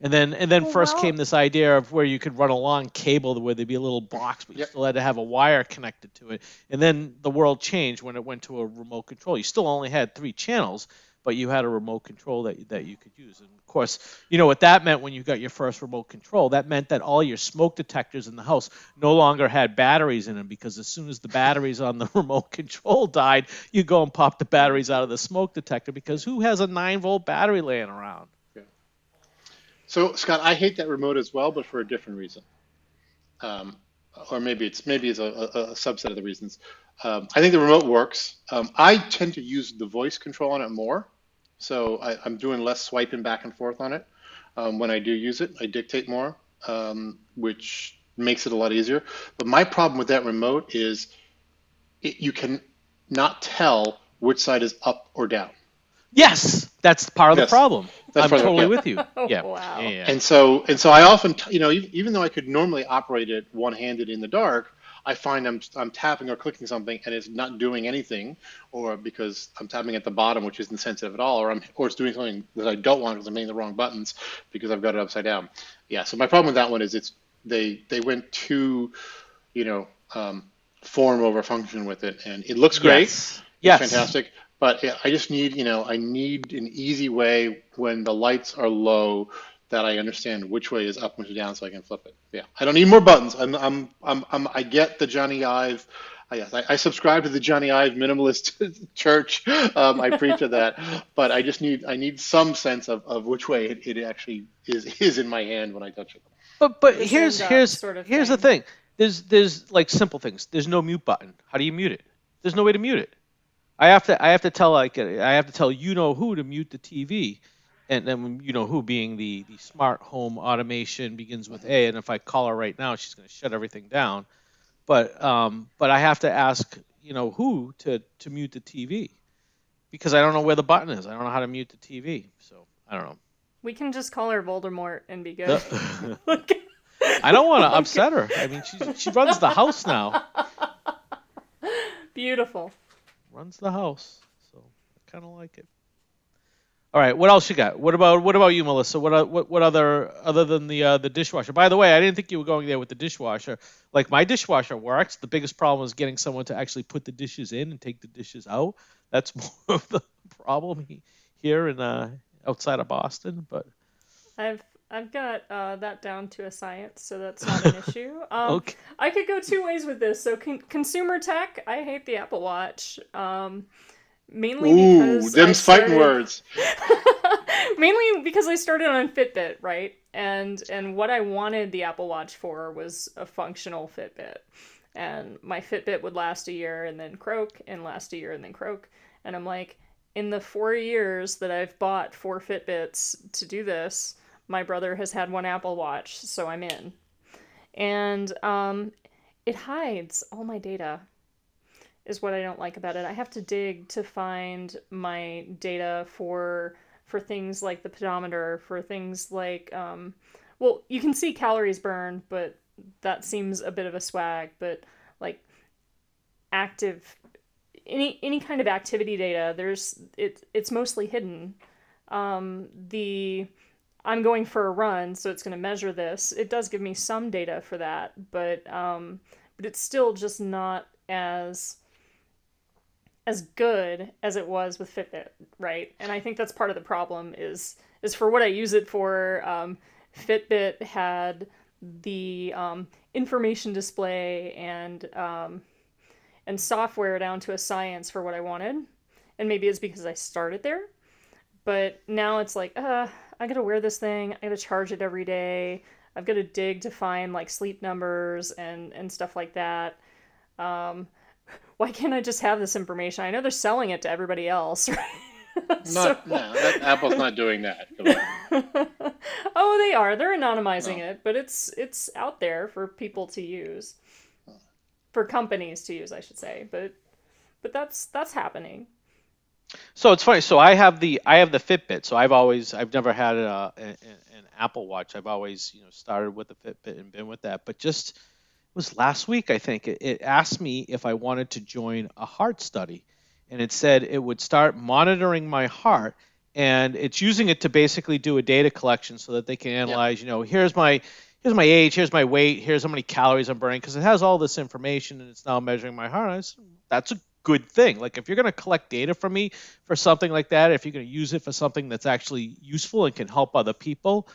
B: And then and then oh, first came this idea of where you could run a long cable where there'd be a little box, but you yep. still had to have a wire connected to it. And then the world changed when it went to a remote control. You still only had three channels, but you had a remote control that that you could use. And of course, you know what that meant when you got your first remote control. That meant that all your smoke detectors in the house no longer had batteries in them because as soon as the batteries on the [laughs] remote control died, you go and pop the batteries out of the smoke detector because who has a nine volt battery laying around?
A: So Scott, I hate that remote as well, but for a different reason. Um, or maybe it's maybe it's a, a, a subset of the reasons. Um, I think the remote works. Um, I tend to use the voice control on it more, so I, am doing less swiping back and forth on it. Um, when I do use it, I dictate more, um, which makes it a lot easier. But my problem with that remote is it, you can not tell which side is up or down.
B: Yes, that's part of yes. the problem. That's I'm totally with you. [laughs] Yeah.
C: wow.
B: Yeah, yeah.
A: And so, and so, I often, you know, even though I could normally operate it one-handed in the dark, I find I'm I'm tapping or clicking something and it's not doing anything, or because I'm tapping at the bottom, which isn't sensitive at all, or I'm or it's doing something that I don't want because I'm hitting the wrong buttons because I've got it upside down. Yeah. So my problem with that one is it's they they went too, you know, um, form over function with it, and it looks great.
B: Yes. Yes.
A: fantastic. But I just need, you know, I need an easy way when the lights are low that I understand which way is up and which is down so I can flip it. Yeah, I don't need more buttons. I'm, I'm, I'm, I'm i get the Jony Ive. Yes, I, I, subscribe to the Jony Ive minimalist [laughs] church. Um, I preach of that, [laughs] but I just need I need some sense of, of which way it, it actually is is in my hand when I touch it.
B: But but here's here's sort of here's thing. the thing. There's there's like simple things. There's no mute button. How do you mute it? There's no way to mute it. I have to I have to tell like I have to tell you know who to mute the TV, and then you know who being the the smart home automation begins with A, and if I call her right now, she's going to shut everything down. But um, but I have to ask you know who to to mute the TV, because I don't know where the button is. I don't know how to mute the TV, so I don't know.
C: We can just call her Voldemort and be good. [laughs]
B: I don't want to [laughs] upset her. I mean, she she runs the house now. [laughs]
C: Beautiful
B: runs the house. So I kind of like it. All right, what else you got? What about what about you, Melissa? What what what other other than the uh, the dishwasher? By the way, I didn't think you were going there with the dishwasher. Like my dishwasher works. The biggest problem is getting someone to actually put the dishes in and take the dishes out. That's [laughs] more of the problem here in uh, outside of Boston. But
C: I've I've got uh, that down to a science, so that's not an [laughs] issue. Um, okay. I could go two ways with this. So, con- consumer tech, I hate the Apple Watch. Um, mainly Ooh, because
A: them's started... fighting words. [laughs]
C: mainly because I started on Fitbit, right? And and what I wanted the Apple Watch for was a functional Fitbit. And my Fitbit would last a year and then croak, and last a year and then croak. And I'm like, in the four years that I've bought four Fitbits to do this my brother has had one Apple Watch, so I'm in. And um, it hides all my data, is what I don't like about it. I have to dig to find my data for for things like the pedometer, for things like um, well, you can see calories burned, but that seems a bit of a swag. But like active, any any kind of activity data, there's it it's mostly hidden. Um, the I'm going for a run, so it's going to measure this. It does give me some data for that, but um, but it's still just not as as good as it was with Fitbit, right? And I think that's part of the problem is is for what I use it for. Um, Fitbit had the um, information display and um, and software down to a science for what I wanted, and maybe it's because I started there. But now it's like, uh, I gotta wear this thing. I gotta charge it every day. I've got to dig to find like sleep numbers and and stuff like that. Um, [laughs] why can't I just have this information? I know they're selling it to everybody else, [laughs] right?
A: Not, so... no, that, Apple's not doing that. [laughs]
C: oh, they are. They're anonymizing no. it, but it's it's out there for people to use, for companies to use, I should say. But but that's that's happening.
B: So it's funny. So I have the I have the Fitbit. So I've always I've never had a, an, an Apple Watch. I've always you know started with the Fitbit and been with that. But just it was last week I think it, it asked me if I wanted to join a heart study, and it said it would start monitoring my heart, and it's using it to basically do a data collection so that they can analyze. Yep. You know, here's my here's my age, here's my weight, here's how many calories I'm burning because it has all this information and it's now measuring my heart. I said, that's a good thing. Like if you're going to collect data from me for something like that, if you're going to use it for something that's actually useful and can help other people,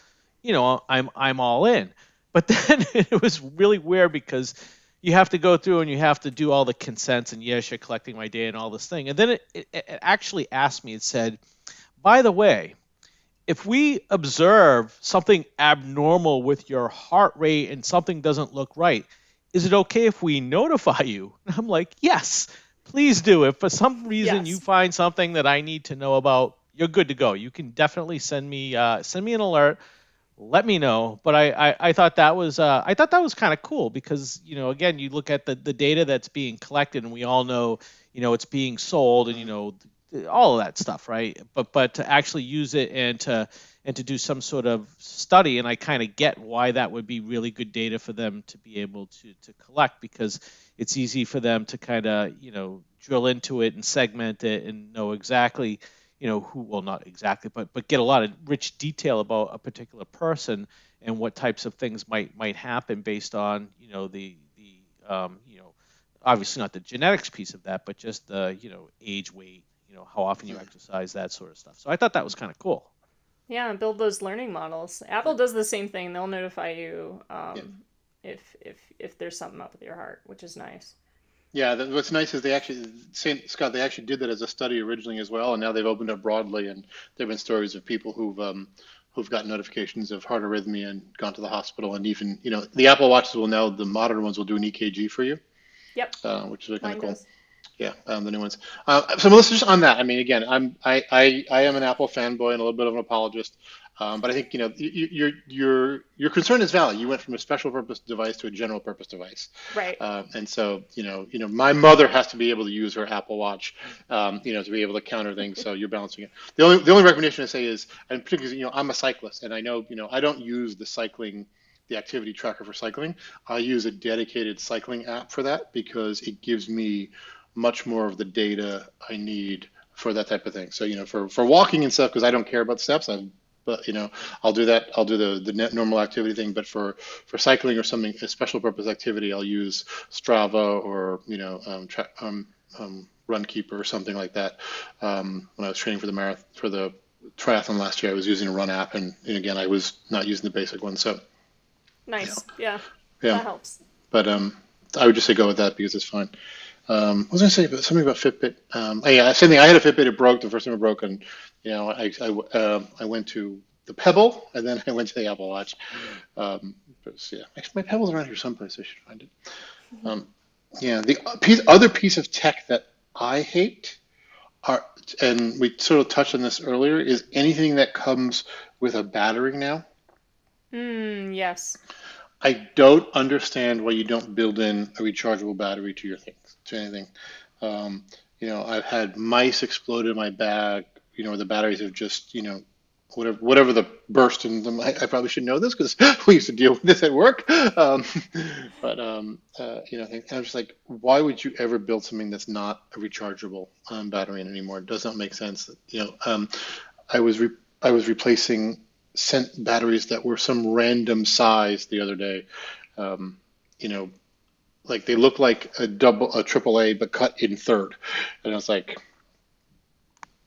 B: you know, I'm I'm all in. But [laughs] then it was really weird because you have to go through and you have to do all the consents and yes, you're collecting my data and all this thing. And then it, it, it actually asked me, it said, by the way, if we observe something abnormal with your heart rate and something doesn't look right, is it okay if we [laughs] notify you? And I'm like, yes please do. If for some reason yes. you find something that I need to know about, you're good to go. You can definitely send me uh, send me an alert. Let me know. But I, I, I thought that was uh, I thought that was kind of cool because you know again you look at the, the data that's being collected and we all know you know it's being sold and you know all of that stuff right. But but to actually use it and to and to do some sort of study and I kind of get why that would be really good data for them to be able to to collect because it's easy for them to kind of you know drill into it and segment it and know exactly you know who well not exactly but but get a lot of rich detail about a particular person and what types of things might might happen based on you know the the um, you know obviously not the genetics piece of that but just the you know age weight you know how often you exercise that sort of stuff. So i thought that was kind of cool
C: yeah build those learning models apple does the same thing they'll notify you um, yeah if if if there's something up with your heart, which is nice.
A: Yeah, what's nice is they actually, Saint Scott, they actually did that as a study originally as well, and now they've opened up broadly, and there've been stories of people who've um, who've gotten notifications of heart arrhythmia and gone to the hospital, and even you know the Apple Watches will now the modern ones will do an EKG for you.
C: Yep.
A: Uh, which is kind of cool. Does. Yeah, um, the new ones. Uh, so Melissa, just on that, I mean, again, I'm I, I I am an Apple fanboy and a little bit of an apologist. Um, but I think you know your your your concern is valid. You went from a special purpose device to a general purpose device,
C: right?
A: Uh, and so you know you know my mother has to be able to use her Apple Watch, um, you know, to be able to counter things. So you're balancing it. The only the only recommendation I say is, and particularly you know I'm a cyclist, and I know you know I don't use the cycling the activity tracker for cycling. I use a dedicated cycling app for that because it gives me much more of the data I need for that type of thing. So you know, for for walking and stuff, because I don't care about steps, I've but you know i'll do that i'll do the the net normal activity thing. But for for cycling or something a special purpose activity i'll use strava or you know um, tra- um, um, runkeeper or something like that. Um, when i was training for the marathon for the triathlon last year i was using a run app and, and again i was not using the basic one so.
C: Nice. Yeah. Yeah, that helps.
A: But um i would just say go with that because it's fine um, I was going to say about, something about Fitbit. Um, oh, yeah, same thing. I had a Fitbit. It broke the first time it broke, and you know, I I, uh, I went to the Pebble, and then [laughs] I went to the Apple Watch. Um, but yeah, actually, my Pebble's around here someplace. I should find it. Mm-hmm. Um, yeah, the piece, other piece of tech that I hate are, and we sort of touched on this earlier, is anything that comes with a battery now.
C: Mm, yes.
A: I don't understand why you don't build in a rechargeable battery to your things, to anything. Um, you know, I've had mice explode in my bag. You know, the batteries have just, you know, whatever whatever the burst in them. I, I probably should know this because [laughs] we used to deal with this at work. [laughs] Um, but um, uh, you know, I was just like, why would you ever build something that's not a rechargeable um, battery anymore? It does not make sense. You know, um, I was re- I was replacing sent batteries that were some random size the other day. Um, you know, like they look like a double a triple A but cut in third, and I was like,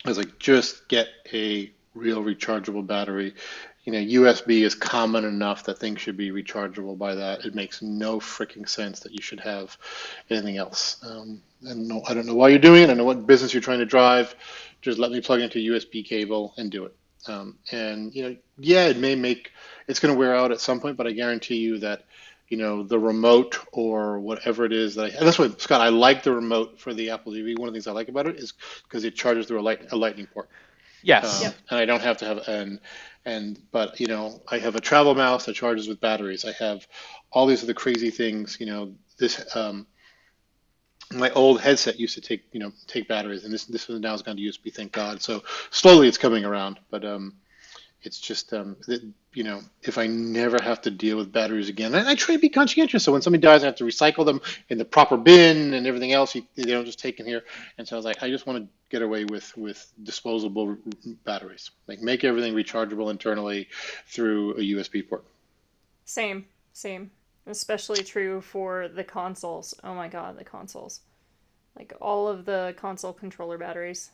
A: I was like, just get a real rechargeable battery. You know, USB is common enough that things should be rechargeable by that. It makes no freaking sense that you should have anything else. Um, and no, I don't know why you're doing it. I know what business you're trying to drive. Just let me plug into USB cable and do it. Um, and you know, yeah, it may make it's going to wear out at some point, but I guarantee you that you know the remote or whatever it is that I, that's what Scott I like the remote for the Apple TV. One of the things I like about it is because it charges through a, light, a lightning port.
B: Yes.
A: Um, yep. And I don't have to have an and but you know I have a travel mouse that charges with batteries. I have all these other crazy things. You know this um, my old headset used to take you know take batteries, and this this one now has gone to USB. Thank God. So slowly it's coming around, but um, it's just um, it, you know if I never have to deal with batteries again, and I try to be conscientious. So when somebody dies, I have to recycle them in the proper bin and everything else. You, they don't just take in here. And so I was like, I just want to get away with with disposable batteries. Like make everything rechargeable internally through a USB port.
C: Same, same especially true for the consoles. Oh my god, the consoles. Like all of the console controller batteries.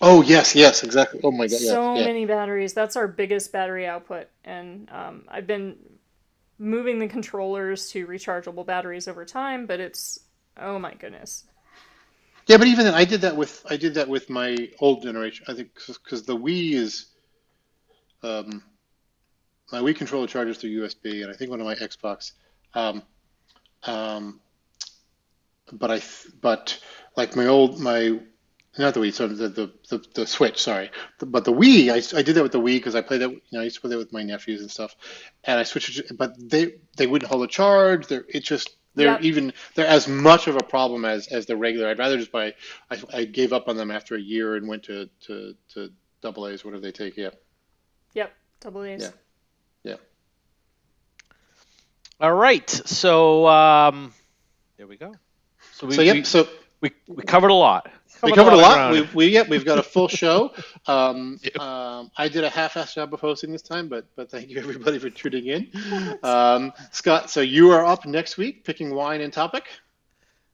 A: Oh yes, yes, exactly. Oh my god,
C: so
A: yeah.
C: many batteries. That's our biggest battery output, and um, I've been moving the controllers to rechargeable batteries over time, but it's oh my goodness.
A: Yeah, but even then, I did that with I did that with my old generation. I think because the Wii is, um, my Wii controller charges through USB, and I think one of my Xbox um, um, but I but like my old my not the Wii, so the the, the, the Switch, sorry, the, but the Wii, I, I did that with the Wii because I played that. You know, I used to play that with my nephews and stuff, and I switched it, but they they wouldn't hold a charge. They're it just they're yep. even they're as much of a problem as as the regular. I'd rather just buy. I, I gave up on them after a year and went to to to double A's. What do they take? Yeah.
C: Yep, double A's.
A: Yeah. Yeah.
B: All right. So um, there we go.
A: So we, so, yep,
B: we,
A: so
B: we, we covered a lot.
A: Covered we covered a lot. A lot. We, we yeah, we've got a full [laughs] show. Um, um, I did a half-assed job of hosting this time, but but thank you everybody for tuning in. Um, Scott, so you are up next week picking wine and topic.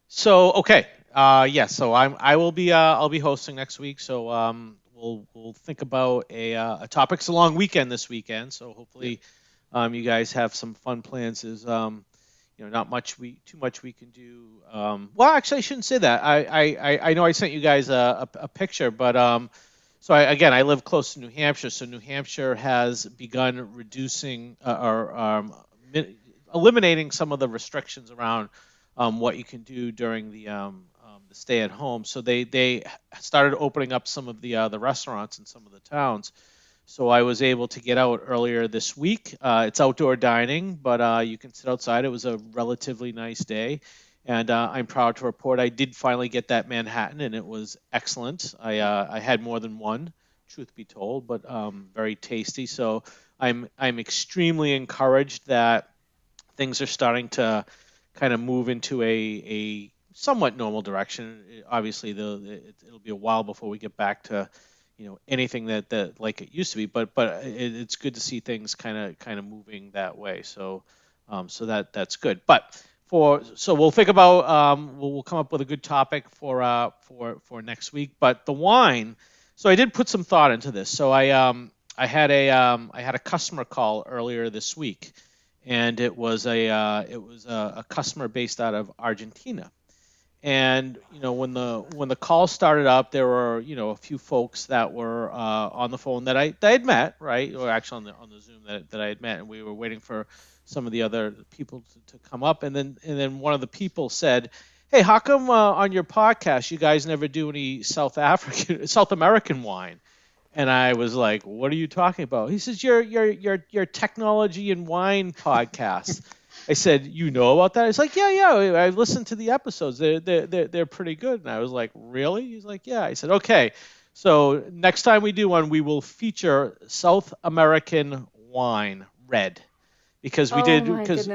B: So okay, uh, yes. Yeah, so I'm I will be uh, I'll be hosting next week. So um, we'll we'll think about a uh, a topic. It's a long weekend this weekend, so hopefully. Yeah um, you guys have some fun plans. Is um, you know not much we too much we can do. Um, well, actually, I shouldn't say that. I I, I know I sent you guys a, a, a picture, but um, so I, again, I live close to New Hampshire, so New Hampshire has begun reducing uh, or um, eliminating some of the restrictions around um, what you can do during the um, um, stay at home. So they they started opening up some of the uh, the restaurants in some of the towns. So I was able to get out earlier this week. Uh, it's outdoor dining, but uh, you can sit outside. It was a relatively nice day. And uh, I'm proud to report I did finally get that Manhattan, and it was excellent. I, uh, I had more than one, truth be told, but um, very tasty. So I'm, I'm extremely encouraged that things are starting to kind of move into a, a somewhat normal direction. Obviously, the, it, it'll be a while before we get back to you know anything that that like it used to be but but it, it's good to see things kind of kind of moving that way. So um, so that that's good. But for so we'll think about um, we'll, we'll come up with a good topic for uh for for next week. But the wine so i did put some thought into this. So i um i had a um i had a customer call earlier this week and it was a uh, it was a, a customer based out of argentina and you know when the when the call started up there were you know a few folks that were uh, on the phone that I that I had met right? Or actually on the on the Zoom that, that I had met and we were waiting for some of the other people to, to come up. And then and then one of the people said hey how come uh, on your podcast you guys never do any South African [laughs] South American wine? And I was like what are you talking about? He says your your your your technology and wine podcast [laughs] I said, "You know about that?" He's like, "Yeah, yeah. I listened to the episodes. They're they're they're, they're pretty good." And I was like, "Really?" He's like, "Yeah." I said, "Okay." So next time we do one, we will feature South American wine red because we
C: oh
B: did
C: because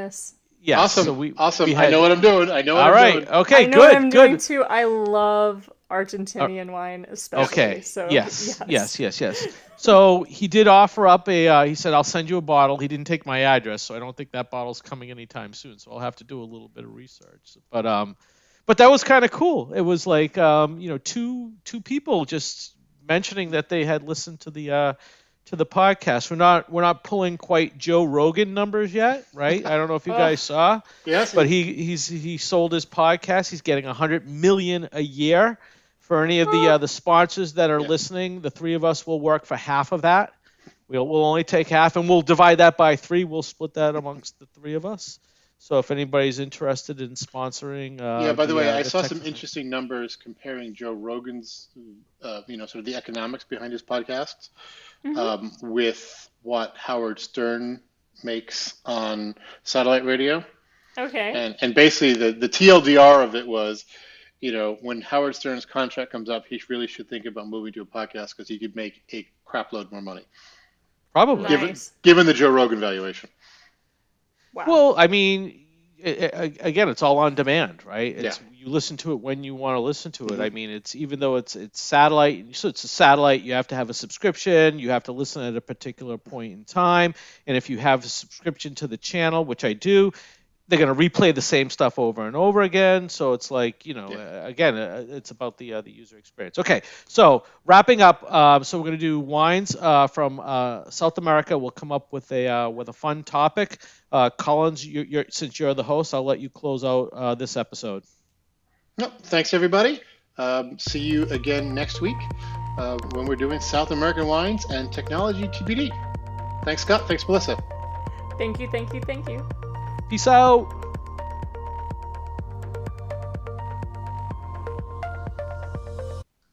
B: Yes.
A: awesome.
B: So we,
A: awesome.
B: we
A: I know what I'm doing. I know what
B: All
A: I'm
B: right.
A: doing.
B: Okay.
C: I know
B: good.
C: what I'm
B: good.
C: doing too. I love Argentinian wine, especially.
B: Okay.
C: So
B: yes. Yes. Yes. Yes. So he did offer up a. Uh, he said, "I'll send you a bottle." He didn't take my address, so I don't think that bottle's coming anytime soon. So I'll have to do a little bit of research. But um, but that was kind of cool. It was like um, you know, two two people just mentioning that they had listened to the uh to the podcast. We're not we're not pulling quite Joe Rogan numbers yet, right? I don't know if you [laughs]
C: Oh.
B: guys saw.
A: Yes.
B: but he he's he sold his podcast. He's getting a hundred million a year. For any of the uh, the sponsors that are
A: Yeah.
B: listening, the three of us will work for half of that. We'll we'll only take half, and we'll divide that by three. We'll split that amongst the three of us. So if anybody's interested in sponsoring, uh,
A: yeah. By the way,
B: uh,
A: I
B: the
A: saw some interesting numbers comparing Joe Rogan's, uh, you know, sort of the economics behind his podcasts
C: Mhm.
A: um, with what Howard Stern makes on satellite radio.
C: Okay.
A: And and basically the the TLDR of it was, you know, when Howard Stern's contract comes up, he really should think about moving to a podcast because he could make a crap load more money
B: probably.
C: Nice.
A: given given the Joe Rogan valuation.
C: Wow.
B: Well, I mean, i- i- again, it's all on demand, right? It's, You listen to it when you want to listen to it.
A: Mhm.
B: I mean, it's even though it's it's satellite, so it's a satellite. You have to have a subscription. You have to listen at a particular point in time. And if you have a subscription to the channel, which I do, they're going to replay the same stuff over and over again. So it's like you know,
A: Yeah.
B: uh, again, uh, it's about the uh, the user experience. Okay, so wrapping up, um, so we're going to do wines uh, from uh, South America. We'll come up with a uh, with a fun topic. Uh, Collins, you're, you're, since you're the host, I'll let you close out uh, this episode.
A: No, thanks everybody. Um, see you again next week uh, when we're doing South American wines and technology TBD. Thanks, Scott. Thanks, Melissa.
C: thank you, thank you, thank you.
B: Peace out.